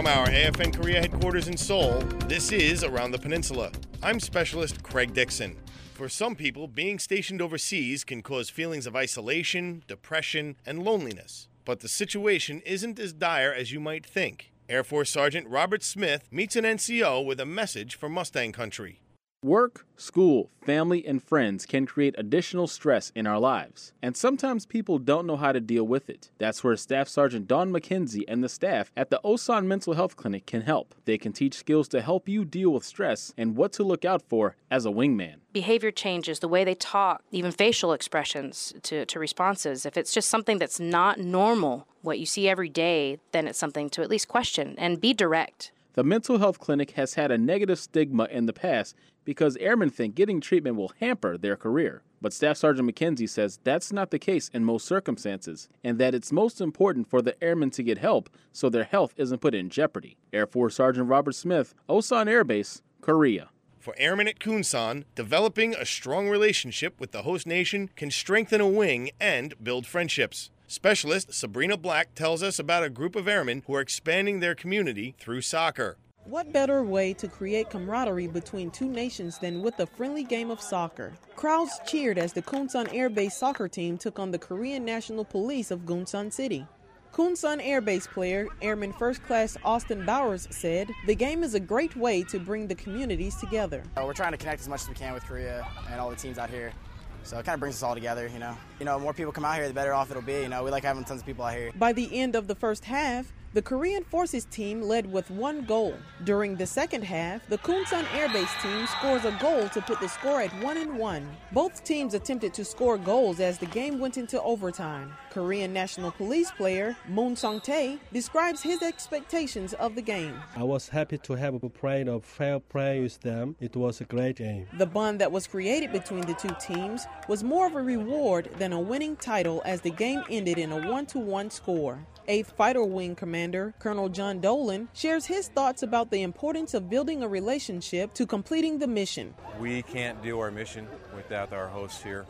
From our AFN Korea headquarters in Seoul, this is Around the Peninsula. I'm Specialist Craig Dixon. For some people, being stationed overseas can cause feelings of isolation, depression, and loneliness. But the situation isn't as dire as you might think. Air Force Sergeant Robert Smith meets an NCO with a message for Mustang Country. Work, school, family, and friends can create additional stress in our lives, and sometimes people don't know how to deal with it. That's where Staff Sergeant Don McKenzie and the staff at the Osan Mental Health Clinic can help. They can teach skills to help you deal with stress and what to look out for as a wingman. Behavior changes, the way they talk, even facial expressions to, to responses. If it's just something that's not normal, what you see every day, then it's something to at least question and be direct. The mental health clinic has had a negative stigma in the past because airmen think getting treatment will hamper their career. But Staff Sergeant McKenzie says that's not the case in most circumstances, and that it's most important for the airmen to get help so their health isn't put in jeopardy. Air Force Sergeant Robert Smith, Osan Air Base, Korea. For airmen at Kunsan, developing a strong relationship with the host nation can strengthen a wing and build friendships. Specialist Sabrina Black tells us about a group of airmen who are expanding their community through soccer. What better way to create camaraderie between two nations than with a friendly game of soccer? Crowds cheered as the Kunsan Air Base soccer team took on the Korean National Police of Gunsan City. Kunsan Air Base player, Airman First Class Austin Bowers said, The game is a great way to bring the communities together. Uh, we're trying to connect as much as we can with Korea and all the teams out here. So it kind of brings us all together, you know. You know, more people come out here, the better off it'll be. You know, we like having tons of people out here. By the end of the first half, the Korean Forces team led with one goal. During the second half, the Kunsan Air Base team scores a goal to put the score at 1 and 1. Both teams attempted to score goals as the game went into overtime. Korean National Police player Moon Song Tae describes his expectations of the game. I was happy to have a fair play with them. It was a great game. The bond that was created between the two teams was more of a reward than a winning title as the game ended in a 1 to 1 score. 8th Fighter Wing Commander Colonel John Dolan shares his thoughts about the importance of building a relationship to completing the mission. We can't do our mission without our hosts here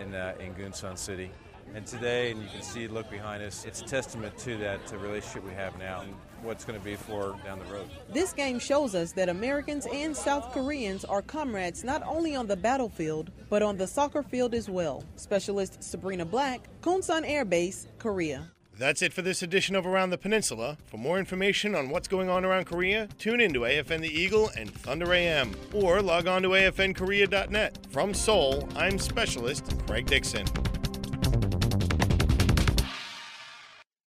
in, uh, in Gunsan City. And today, and you can see, look behind us, it's a testament to that to relationship we have now and what's going to be for down the road. This game shows us that Americans and South Koreans are comrades not only on the battlefield, but on the soccer field as well. Specialist Sabrina Black, Kunsan Air Base, Korea. That's it for this edition of Around the Peninsula. For more information on what's going on around Korea, tune in to AFN The Eagle and Thunder AM, or log on to afnkorea.net. From Seoul, I'm Specialist Craig Dixon.